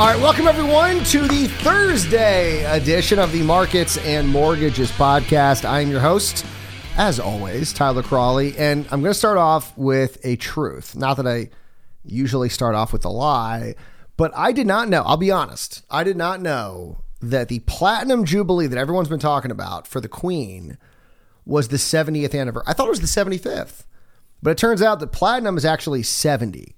All right, welcome everyone to the Thursday edition of the Markets and Mortgages podcast. I am your host, as always, Tyler Crawley, and I'm going to start off with a truth. Not that I usually start off with a lie, but I did not know, I'll be honest, I did not know that the Platinum Jubilee that everyone's been talking about for the Queen was the 70th anniversary. I thought it was the 75th, but it turns out that Platinum is actually 70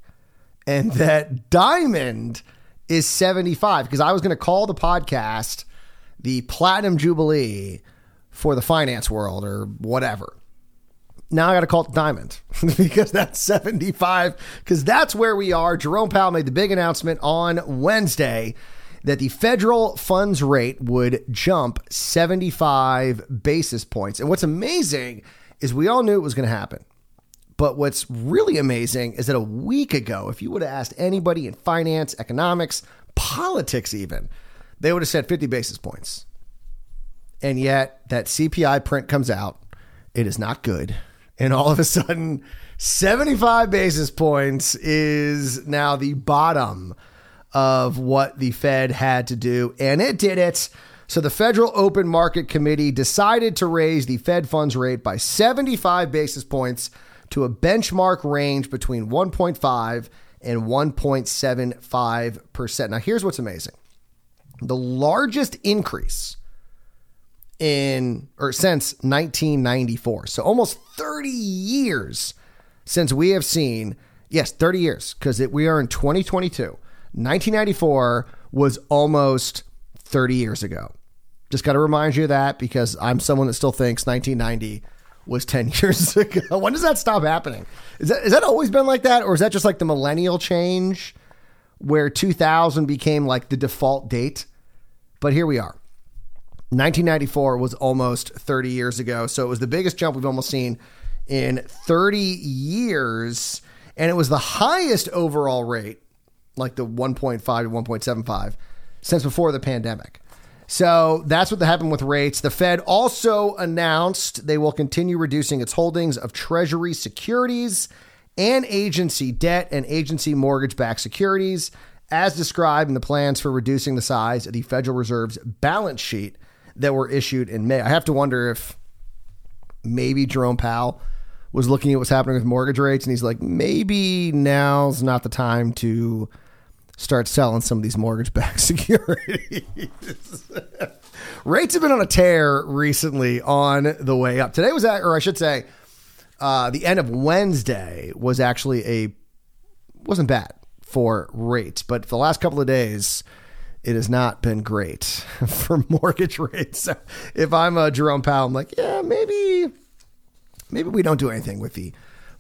and that Diamond is 75 because I was going to call the podcast the Platinum Jubilee for the finance world or whatever. Now I got to call it Diamond because that's 75 because that's where we are. Jerome Powell made the big announcement on Wednesday that the federal funds rate would jump 75 basis points. And what's amazing is we all knew it was going to happen. But what's really amazing is that a week ago, if you would have asked anybody in finance, economics, politics, even, they would have said 50 basis points. And yet, that CPI print comes out. It is not good. And all of a sudden, 75 basis points is now the bottom of what the Fed had to do. And it did it. So the Federal Open Market Committee decided to raise the Fed funds rate by 75 basis points to a benchmark range between 1.5 and 1.75%. Now, here's what's amazing the largest increase in or since 1994. So almost 30 years since we have seen, yes, 30 years because we are in 2022. 1994 was almost 30 years ago. Just got to remind you of that because I'm someone that still thinks 1990 was 10 years ago. When does that stop happening? Is that, is that always been like that? Or is that just like the millennial change where 2000 became like the default date? But here we are. 1994 was almost 30 years ago. So it was the biggest jump we've almost seen in 30 years. And it was the highest overall rate, like the 1.5 to 1.75, since before the pandemic. So that's what happened with rates. The Fed also announced they will continue reducing its holdings of Treasury securities and agency debt and agency mortgage backed securities, as described in the plans for reducing the size of the Federal Reserve's balance sheet that were issued in May. I have to wonder if maybe Jerome Powell was looking at what's happening with mortgage rates and he's like, maybe now's not the time to start selling some of these mortgage backed securities. Rates have been on a tear recently on the way up. Today was, or I should say, uh, the end of Wednesday was actually a wasn't bad for rates, but the last couple of days, it has not been great for mortgage rates. So if I'm a Jerome Powell, I'm like, yeah, maybe, maybe we don't do anything with the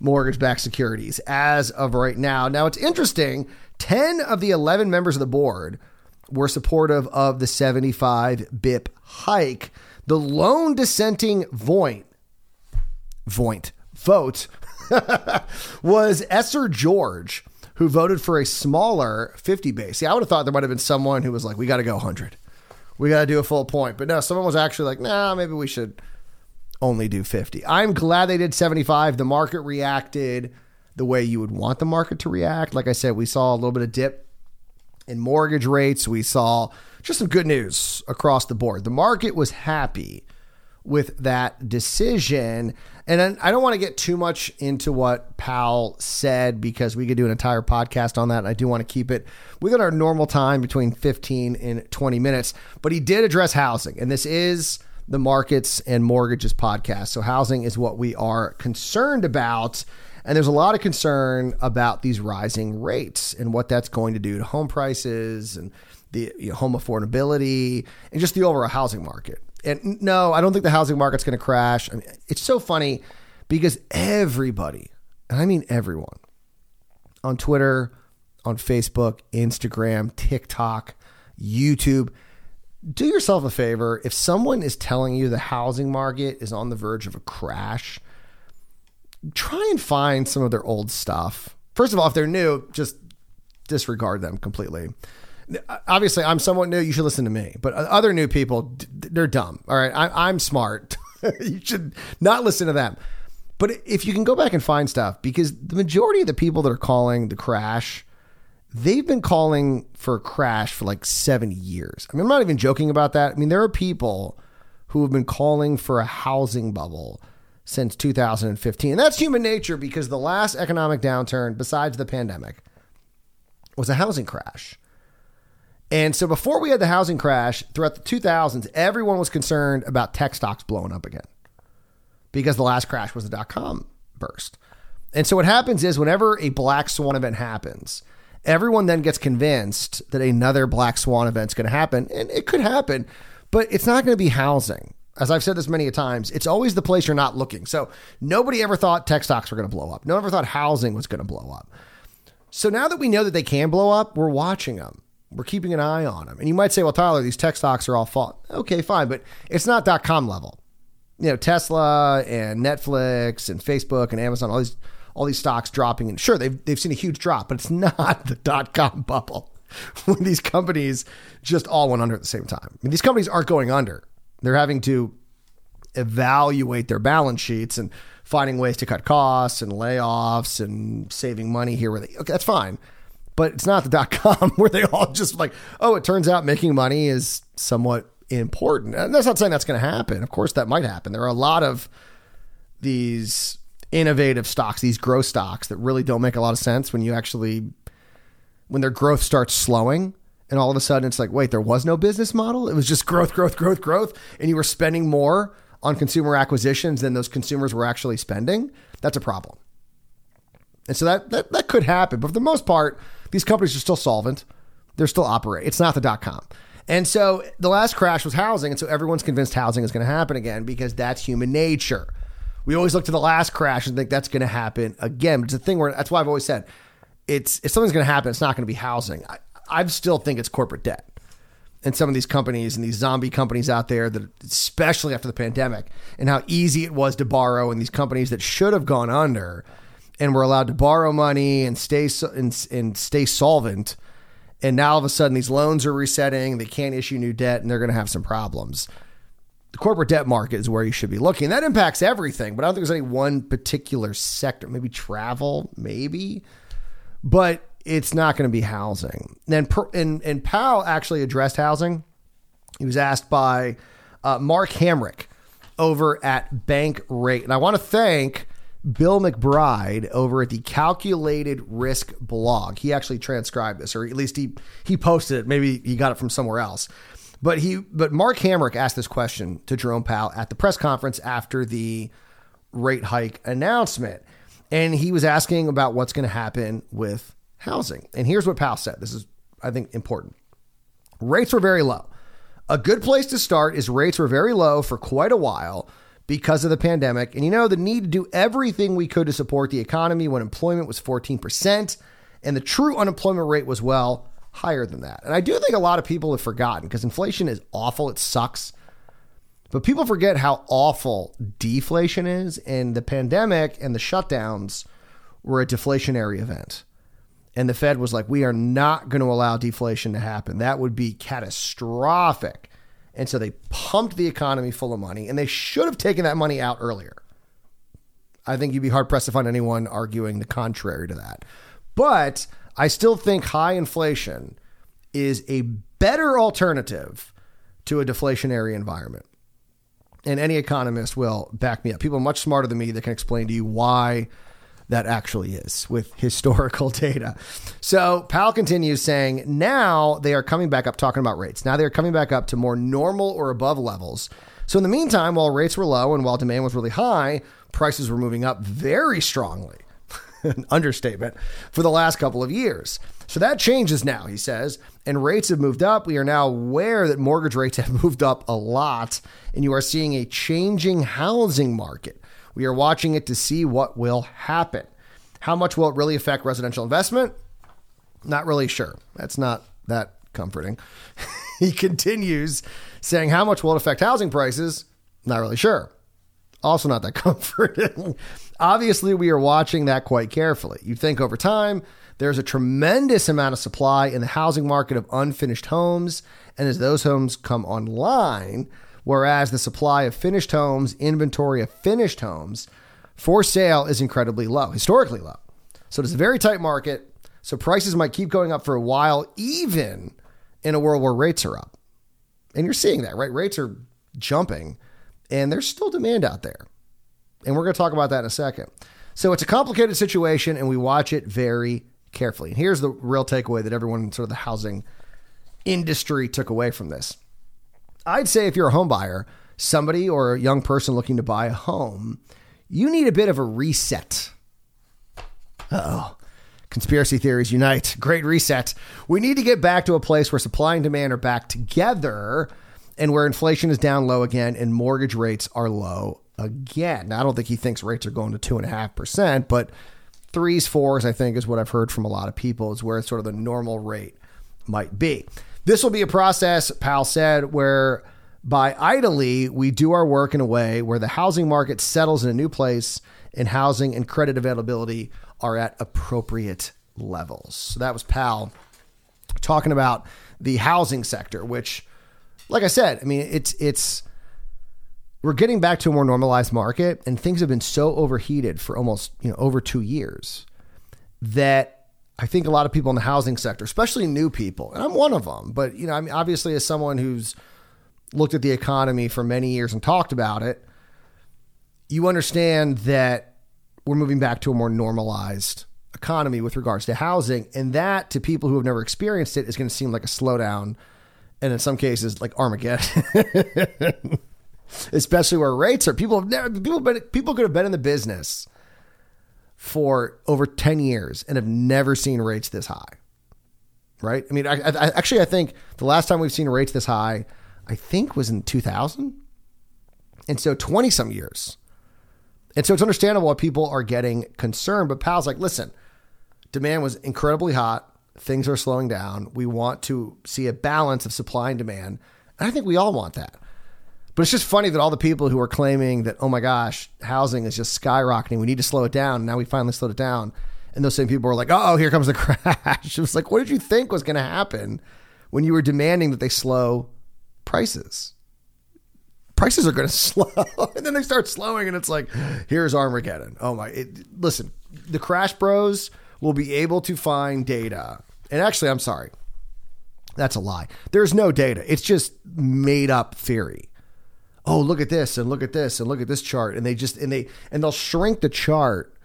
mortgage-backed securities as of right now. Now it's interesting 10 of the 11 members of the board were supportive of the 75 BIP hike. The lone dissenting Voint, Voint vote was Esther George, who voted for a smaller 50 base. See, I would have thought there might have been someone who was like, we got to go 100. We got to do a full point. But no, someone was actually like, nah, maybe we should only do 50. I'm glad they did 75. The market reacted the way you would want the market to react. Like I said, we saw a little bit of dip in mortgage rates. We saw just some good news across the board. The market was happy with that decision. And I don't want to get too much into what Powell said because we could do an entire podcast on that. And I do want to keep it within our normal time between 15 and 20 minutes. But he did address housing. And this is the markets and mortgages podcast. So housing is what we are concerned about. And there's a lot of concern about these rising rates and what that's going to do to home prices and the you know, home affordability and just the overall housing market. And no, I don't think the housing market's going to crash. I mean, it's so funny because everybody, and I mean everyone, on Twitter, on Facebook, Instagram, TikTok, YouTube, do yourself a favor. If someone is telling you the housing market is on the verge of a crash, try and find some of their old stuff. First of all, if they're new, just disregard them completely. Obviously, I'm somewhat new. You should listen to me. But other new people, they're dumb. All right. I, I'm smart. you should not listen to them. But if you can go back and find stuff, because the majority of the people that are calling the crash, they've been calling for a crash for like seven years. I mean, I'm not even joking about that. I mean, there are people who have been calling for a housing bubble since 2015. And that's human nature because the last economic downturn, besides the pandemic, was a housing crash. And so before we had the housing crash throughout the 2000s, everyone was concerned about tech stocks blowing up again because the last crash was the dot com burst. And so what happens is whenever a black swan event happens, everyone then gets convinced that another black swan event's going to happen. And it could happen, but it's not going to be housing. As I've said this many times, it's always the place you're not looking. So nobody ever thought tech stocks were going to blow up. No one ever thought housing was going to blow up. So now that we know that they can blow up, we're watching them. We're keeping an eye on them. And you might say, well, Tyler, these tech stocks are all fault. Okay, fine, but it's not dot com level. You know, Tesla and Netflix and Facebook and Amazon, all these all these stocks dropping. And sure, they've they've seen a huge drop, but it's not the dot com bubble when these companies just all went under at the same time. I mean, these companies aren't going under. They're having to evaluate their balance sheets and finding ways to cut costs and layoffs and saving money here where they okay, that's fine. But it's not the dot com where they all just like, oh, it turns out making money is somewhat important. And that's not saying that's going to happen. Of course, that might happen. There are a lot of these innovative stocks, these growth stocks that really don't make a lot of sense when you actually, when their growth starts slowing. And all of a sudden it's like, wait, there was no business model. It was just growth, growth, growth, growth. And you were spending more on consumer acquisitions than those consumers were actually spending. That's a problem. And so that, that, that could happen. But for the most part, these companies are still solvent. They're still operating. It's not the dot com. And so the last crash was housing. And so everyone's convinced housing is going to happen again because that's human nature. We always look to the last crash and think that's going to happen again. It's a thing where that's why I've always said it's if something's going to happen, it's not going to be housing. I, I still think it's corporate debt. And some of these companies and these zombie companies out there that, especially after the pandemic, and how easy it was to borrow, and these companies that should have gone under and were allowed to borrow money and stay and, and stay solvent, and now all of a sudden these loans are resetting, they can't issue new debt, and they're going to have some problems the corporate debt market is where you should be looking. That impacts everything, but I don't think there's any one particular sector. Maybe travel, maybe, but it's not going to be housing. And and and Powell actually addressed housing. He was asked by uh, Mark Hamrick over at Bankrate, and I want to thank Bill McBride over at the Calculated Risk blog. He actually transcribed this, or at least he he posted it. Maybe he got it from somewhere else. But he, but Mark Hamrick asked this question to Jerome Powell at the press conference after the rate hike announcement, and he was asking about what's going to happen with housing. And here's what Powell said. This is, I think, important. Rates were very low. A good place to start is rates were very low for quite a while because of the pandemic. And you know, the need to do everything we could to support the economy when employment was 14% and the true unemployment rate was, well, higher than that. And I do think a lot of people have forgotten because inflation is awful. It sucks. But people forget how awful deflation is. And the pandemic and the shutdowns were a deflationary event. And the Fed was like, we are not going to allow deflation to happen. That would be catastrophic. And so they pumped the economy full of money, and they should have taken that money out earlier. I think you'd be hard pressed to find anyone arguing the contrary to that. But I still think high inflation is a better alternative to a deflationary environment. And any economist will back me up. People much smarter than me that can explain to you why that actually is with historical data. So Powell continues saying now they are coming back up talking about rates. Now they're coming back up to more normal or above levels. So in the meantime, while rates were low and while demand was really high, prices were moving up very strongly. An understatement, for the last couple of years. So that changes now, he says, and rates have moved up. We are now aware that mortgage rates have moved up a lot, and you are seeing a changing housing market. We are watching it to see what will happen. How much will it really affect residential investment? Not really sure. That's not that comforting. he continues saying, How much will it affect housing prices? Not really sure. Also, not that comforting. Obviously, we are watching that quite carefully. You think over time, there's a tremendous amount of supply in the housing market of unfinished homes. And as those homes come online, whereas the supply of finished homes, inventory of finished homes for sale is incredibly low, historically low. So it's a very tight market. So prices might keep going up for a while, even in a world where rates are up. And you're seeing that, right? Rates are jumping and there's still demand out there. And we're going to talk about that in a second. So it's a complicated situation and we watch it very carefully. And here's the real takeaway that everyone in sort of the housing industry took away from this. I'd say if you're a home buyer, somebody or a young person looking to buy a home, you need a bit of a reset. oh. Conspiracy theories unite. Great reset. We need to get back to a place where supply and demand are back together and where inflation is down low again and mortgage rates are low again. Now, I don't think he thinks rates are going to two and a half percent, but threes, fours, I think, is what I've heard from a lot of people, is where sort of the normal rate might be. This will be a process, Powell said, where by idly we do our work in a way where the housing market settles in a new place and housing and credit availability are at appropriate levels. So that was Powell talking about the housing sector, which, like I said, I mean, it's it's we're getting back to a more normalized market, and things have been so overheated for almost you know over two years that I think a lot of people in the housing sector, especially new people, and I'm one of them, but you know, I mean, obviously as someone who's looked at the economy for many years and talked about it, you understand that we're moving back to a more normalized economy with regards to housing. And that to people who have never experienced it is going to seem like a slowdown. And in some cases, like Armageddon, especially where rates are. People have never, people, been, people could have been in the business for over 10 years and have never seen rates this high. Right. I mean, I, I, actually, I think the last time we've seen rates this high, I think was in 2000. And so 20 some years and so it's understandable why people are getting concerned. But Powell's like, listen, demand was incredibly hot. Things are slowing down. We want to see a balance of supply and demand. And I think we all want that. But it's just funny that all the people who are claiming that, oh my gosh, housing is just skyrocketing, we need to slow it down. Now we finally slowed it down. And those same people were like, oh, here comes the crash. It was like, what did you think was going to happen when you were demanding that they slow prices? prices are going to slow. and then they start slowing, and it's like, here's Armageddon. Oh my! It, listen, the Crash Bros will be able to find data. And actually, I'm sorry, that's a lie. There's no data. It's just made up theory. Oh, look at this, and look at this, and look at this chart, and they just and they and they'll shrink the chart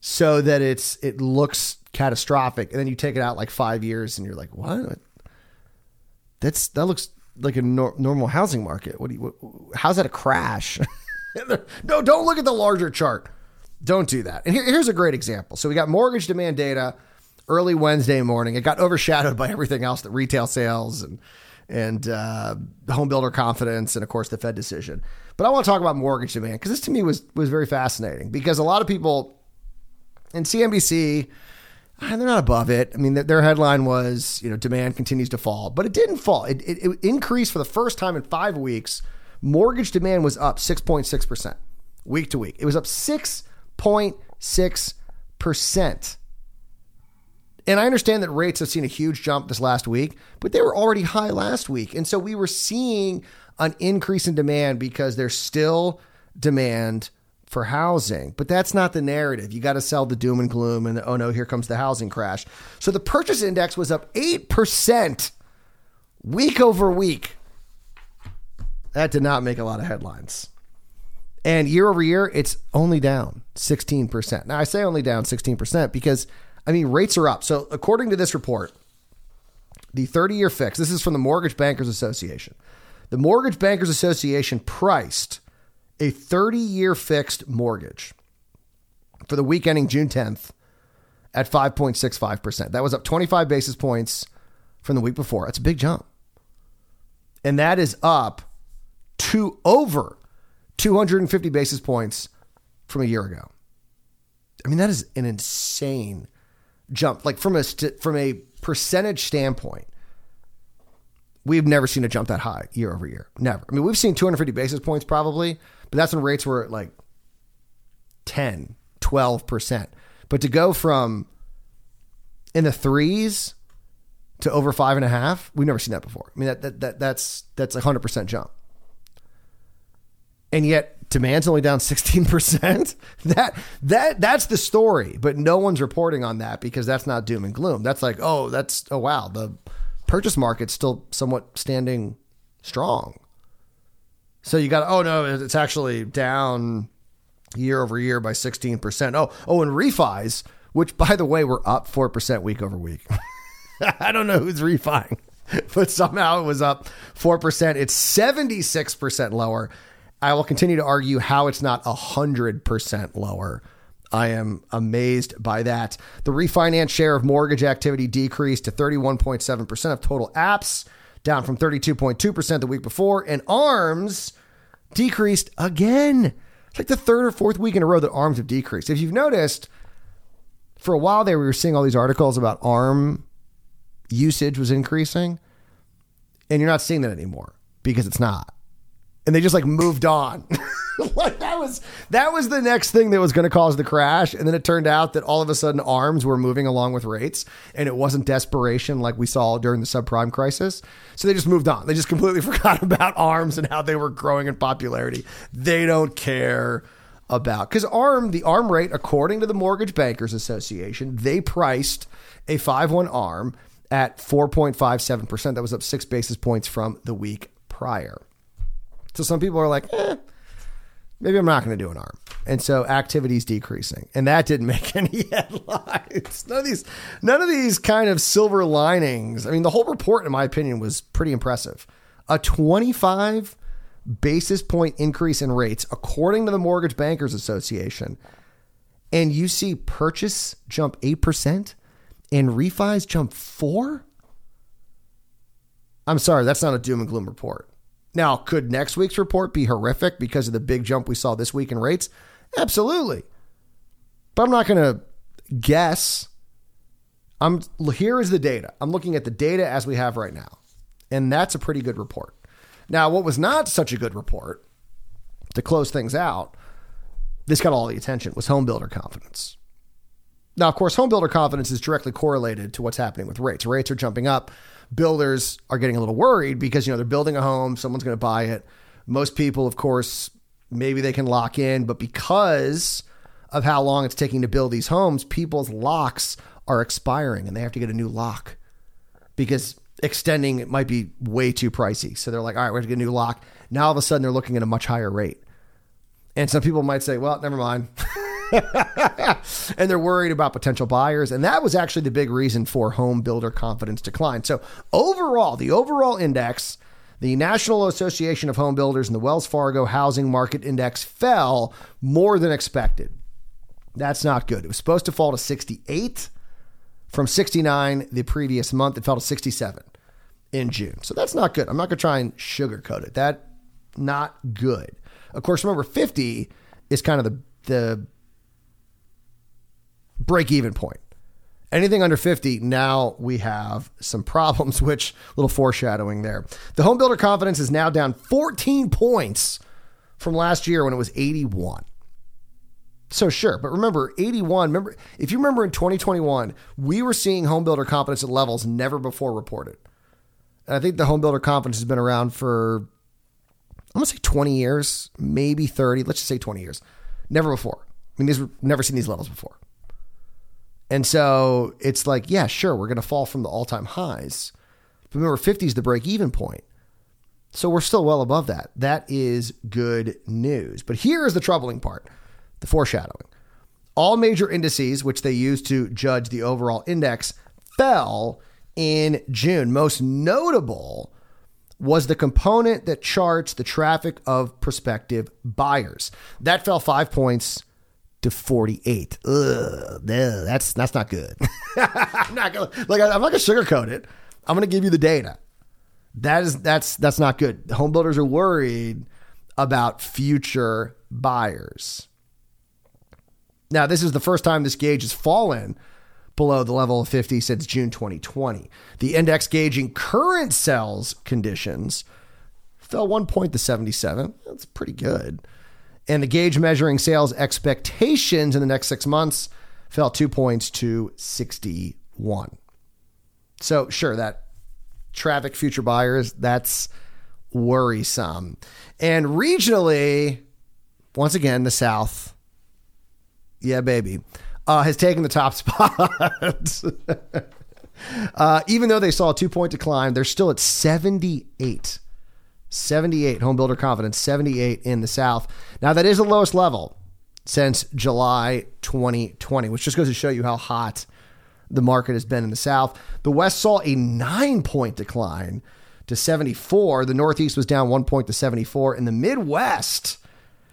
so that it's it looks catastrophic, and then you take it out like five years, and you're like, what? That's that looks like a nor- normal housing market. What do you? What, how's that a crash? no, don't look at the larger chart. Don't do that. And here, here's a great example. So we got mortgage demand data early Wednesday morning. It got overshadowed by everything else, the retail sales and and uh, home builder confidence, and of course the Fed decision. But I want to talk about mortgage demand because this to me was was very fascinating because a lot of people in CNBC they're not above it. I mean, their headline was, you know, demand continues to fall, but it didn't fall. It, it, it increased for the first time in five weeks. Mortgage demand was up 6.6% week to week. It was up 6.6%. And I understand that rates have seen a huge jump this last week, but they were already high last week. And so we were seeing an increase in demand because there's still demand for housing. But that's not the narrative. You got to sell the doom and gloom and oh no, here comes the housing crash. So the purchase index was up 8% week over week. That did not make a lot of headlines. And year over year, it's only down 16%. Now, I say only down 16% because, I mean, rates are up. So, according to this report, the 30 year fix, this is from the Mortgage Bankers Association. The Mortgage Bankers Association priced a 30 year fixed mortgage for the week ending June 10th at 5.65%. That was up 25 basis points from the week before. That's a big jump. And that is up to over 250 basis points from a year ago. I mean, that is an insane jump. Like from a from a percentage standpoint, we've never seen a jump that high year over year. Never. I mean, we've seen 250 basis points probably, but that's when rates were at like 10, 12%. But to go from in the threes to over five and a half, we've never seen that before. I mean, that, that, that that's, that's a hundred percent jump. And yet demand's only down 16%. That that that's the story, but no one's reporting on that because that's not doom and gloom. That's like, oh, that's oh wow, the purchase market's still somewhat standing strong. So you got oh no, it's actually down year over year by 16%. Oh, oh, and refis, which by the way were up 4% week over week. I don't know who's refining, but somehow it was up 4%. It's 76% lower. I will continue to argue how it's not 100% lower. I am amazed by that. The refinance share of mortgage activity decreased to 31.7% of total apps, down from 32.2% the week before, and ARMs decreased again. It's like the third or fourth week in a row that ARMs have decreased. If you've noticed, for a while there, we were seeing all these articles about ARM usage was increasing, and you're not seeing that anymore because it's not. And they just like moved on. like that was that was the next thing that was going to cause the crash, and then it turned out that all of a sudden arms were moving along with rates, and it wasn't desperation like we saw during the subprime crisis. So they just moved on. They just completely forgot about arms and how they were growing in popularity. They don't care about because arm the arm rate according to the mortgage bankers association they priced a 5-1 arm at 4.57%. That was up six basis points from the week prior. So some people are like, eh, maybe I'm not going to do an arm. And so activity's decreasing. And that didn't make any headlines. None of these, none of these kind of silver linings. I mean, the whole report, in my opinion, was pretty impressive. A 25 basis point increase in rates, according to the Mortgage Bankers Association. And you see purchase jump 8% and refis jump four? I'm sorry, that's not a doom and gloom report. Now, could next week's report be horrific because of the big jump we saw this week in rates? Absolutely. But I'm not going to guess. I'm here is the data. I'm looking at the data as we have right now. And that's a pretty good report. Now, what was not such a good report to close things out, this got all the attention, was home builder confidence. Now, of course, home builder confidence is directly correlated to what's happening with rates. Rates are jumping up. Builders are getting a little worried because, you know, they're building a home, someone's going to buy it. Most people, of course, maybe they can lock in, but because of how long it's taking to build these homes, people's locks are expiring and they have to get a new lock because extending it might be way too pricey. So they're like, all right, we're going to get a new lock. Now all of a sudden they're looking at a much higher rate. And some people might say, well, never mind. and they're worried about potential buyers. And that was actually the big reason for home builder confidence decline. So, overall, the overall index, the National Association of Home Builders and the Wells Fargo Housing Market Index fell more than expected. That's not good. It was supposed to fall to 68 from 69 the previous month. It fell to 67 in June. So that's not good. I'm not going to try and sugarcoat it. That not good. Of course, remember 50 is kind of the the break even point. Anything under 50, now we have some problems, which little foreshadowing there. The home builder confidence is now down 14 points from last year when it was 81. So sure, but remember 81, remember if you remember in 2021, we were seeing home builder confidence at levels never before reported. And I think the home builder confidence has been around for I'm gonna say 20 years, maybe 30, let's just say 20 years. Never before. I mean, these were never seen these levels before. And so it's like, yeah, sure, we're going to fall from the all time highs. But remember, 50 is the break even point. So we're still well above that. That is good news. But here is the troubling part the foreshadowing. All major indices, which they use to judge the overall index, fell in June. Most notable was the component that charts the traffic of prospective buyers. That fell five points to 48. Ugh, that's that's not good. I'm not gonna like I'm not gonna sugarcoat it. I'm gonna give you the data. That is that's that's not good. Home builders are worried about future buyers. Now, this is the first time this gauge has fallen below the level of 50 since June 2020. The index gauging current sales conditions fell one point to 77. That's pretty good. And the gauge measuring sales expectations in the next six months fell two points to 61. So, sure, that traffic future buyers, that's worrisome. And regionally, once again, the South, yeah, baby, uh, has taken the top spot. uh, even though they saw a two point decline, they're still at 78. 78 home builder confidence, 78 in the South. Now, that is the lowest level since July 2020, which just goes to show you how hot the market has been in the South. The West saw a nine point decline to 74. The Northeast was down one point to 74. In the Midwest,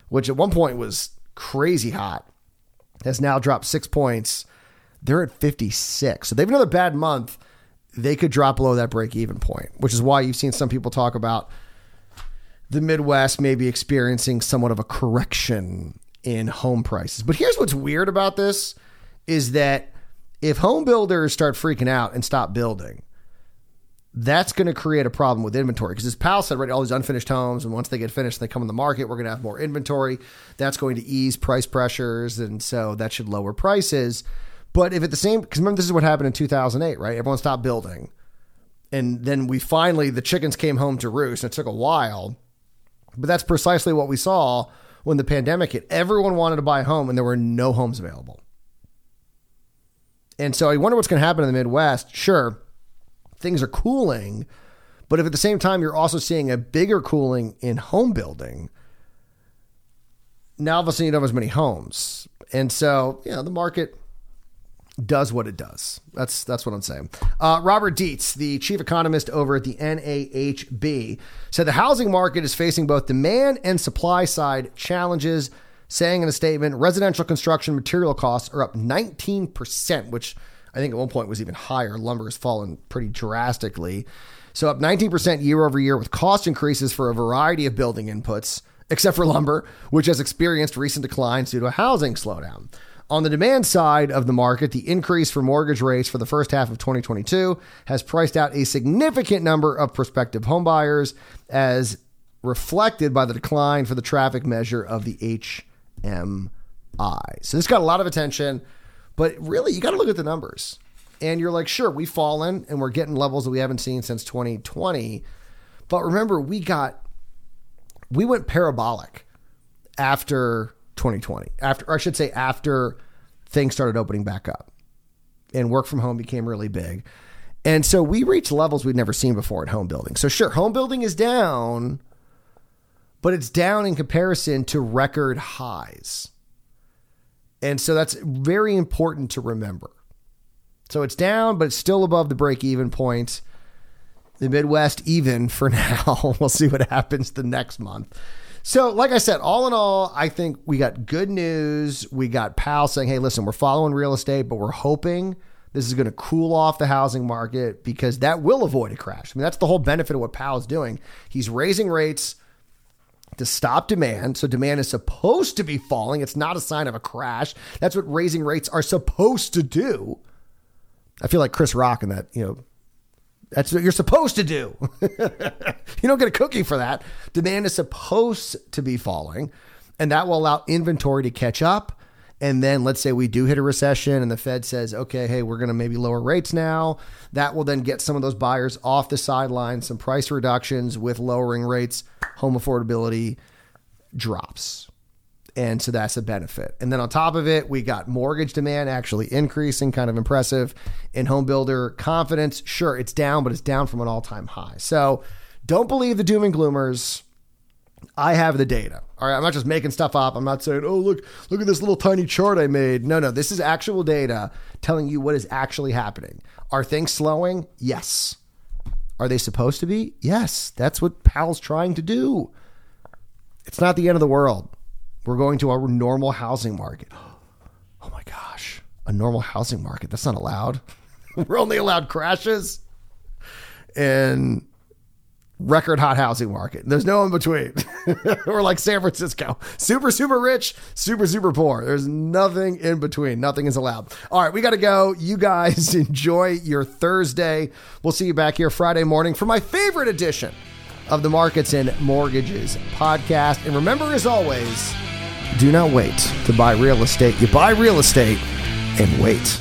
which at one point was crazy hot, has now dropped six points. They're at 56. So they have another bad month. They could drop below that break even point, which is why you've seen some people talk about the Midwest may be experiencing somewhat of a correction in home prices. But here's what's weird about this is that if home builders start freaking out and stop building, that's going to create a problem with inventory because as Powell said, right, all these unfinished homes, and once they get finished, they come on the market, we're going to have more inventory. That's going to ease price pressures, and so that should lower prices. But if at the same, because remember this is what happened in 2008, right? Everyone stopped building, and then we finally the chickens came home to roost, and it took a while. But that's precisely what we saw when the pandemic hit. Everyone wanted to buy a home, and there were no homes available. And so I wonder what's going to happen in the Midwest. Sure, things are cooling, but if at the same time you're also seeing a bigger cooling in home building, now all of a sudden you don't have as many homes. And so, you know, the market does what it does. That's that's what I'm saying. Uh, Robert Dietz, the chief economist over at the NAHB, said the housing market is facing both demand and supply side challenges. Saying in a statement, residential construction material costs are up 19%, which I think at one point was even higher. Lumber has fallen pretty drastically. So up 19% year over year with cost increases for a variety of building inputs, except for lumber, which has experienced recent declines due to a housing slowdown. On the demand side of the market, the increase for mortgage rates for the first half of 2022 has priced out a significant number of prospective homebuyers, as reflected by the decline for the traffic measure of the HMI. So this got a lot of attention. But really, you got to look at the numbers. And you're like, sure, we've fallen and we're getting levels that we haven't seen since 2020. But remember, we got, we went parabolic after 2020. After, I should say, after things started opening back up and work from home became really big. And so we reached levels we'd never seen before at home building. So, sure, home building is down, but it's down in comparison to record highs. And so that's very important to remember. So it's down, but it's still above the break even point. The Midwest, even for now. we'll see what happens the next month. So, like I said, all in all, I think we got good news. We got Powell saying, hey, listen, we're following real estate, but we're hoping this is going to cool off the housing market because that will avoid a crash. I mean, that's the whole benefit of what Powell's doing. He's raising rates to stop demand. So demand is supposed to be falling. It's not a sign of a crash. That's what raising rates are supposed to do. I feel like Chris Rock in that, you know, that's what you're supposed to do. you don't get a cookie for that. Demand is supposed to be falling, and that will allow inventory to catch up. And then let's say we do hit a recession and the Fed says, okay, hey, we're going to maybe lower rates now. That will then get some of those buyers off the sidelines, some price reductions with lowering rates, home affordability drops. And so that's a benefit. And then on top of it, we got mortgage demand actually increasing, kind of impressive. In home builder confidence, sure, it's down, but it's down from an all time high. So don't believe the doom and gloomers. I have the data. All right, I'm not just making stuff up. I'm not saying, "Oh, look, look at this little tiny chart I made." No, no, this is actual data telling you what is actually happening. Are things slowing? Yes. Are they supposed to be? Yes. That's what Powell's trying to do. It's not the end of the world. We're going to a normal housing market. Oh my gosh, a normal housing market. That's not allowed. We're only allowed crashes and record hot housing market. There's no in between. We're like San Francisco. Super, super rich, super, super poor. There's nothing in between. Nothing is allowed. All right, we got to go. You guys enjoy your Thursday. We'll see you back here Friday morning for my favorite edition of the Markets and Mortgages podcast. And remember, as always, do not wait to buy real estate. You buy real estate and wait.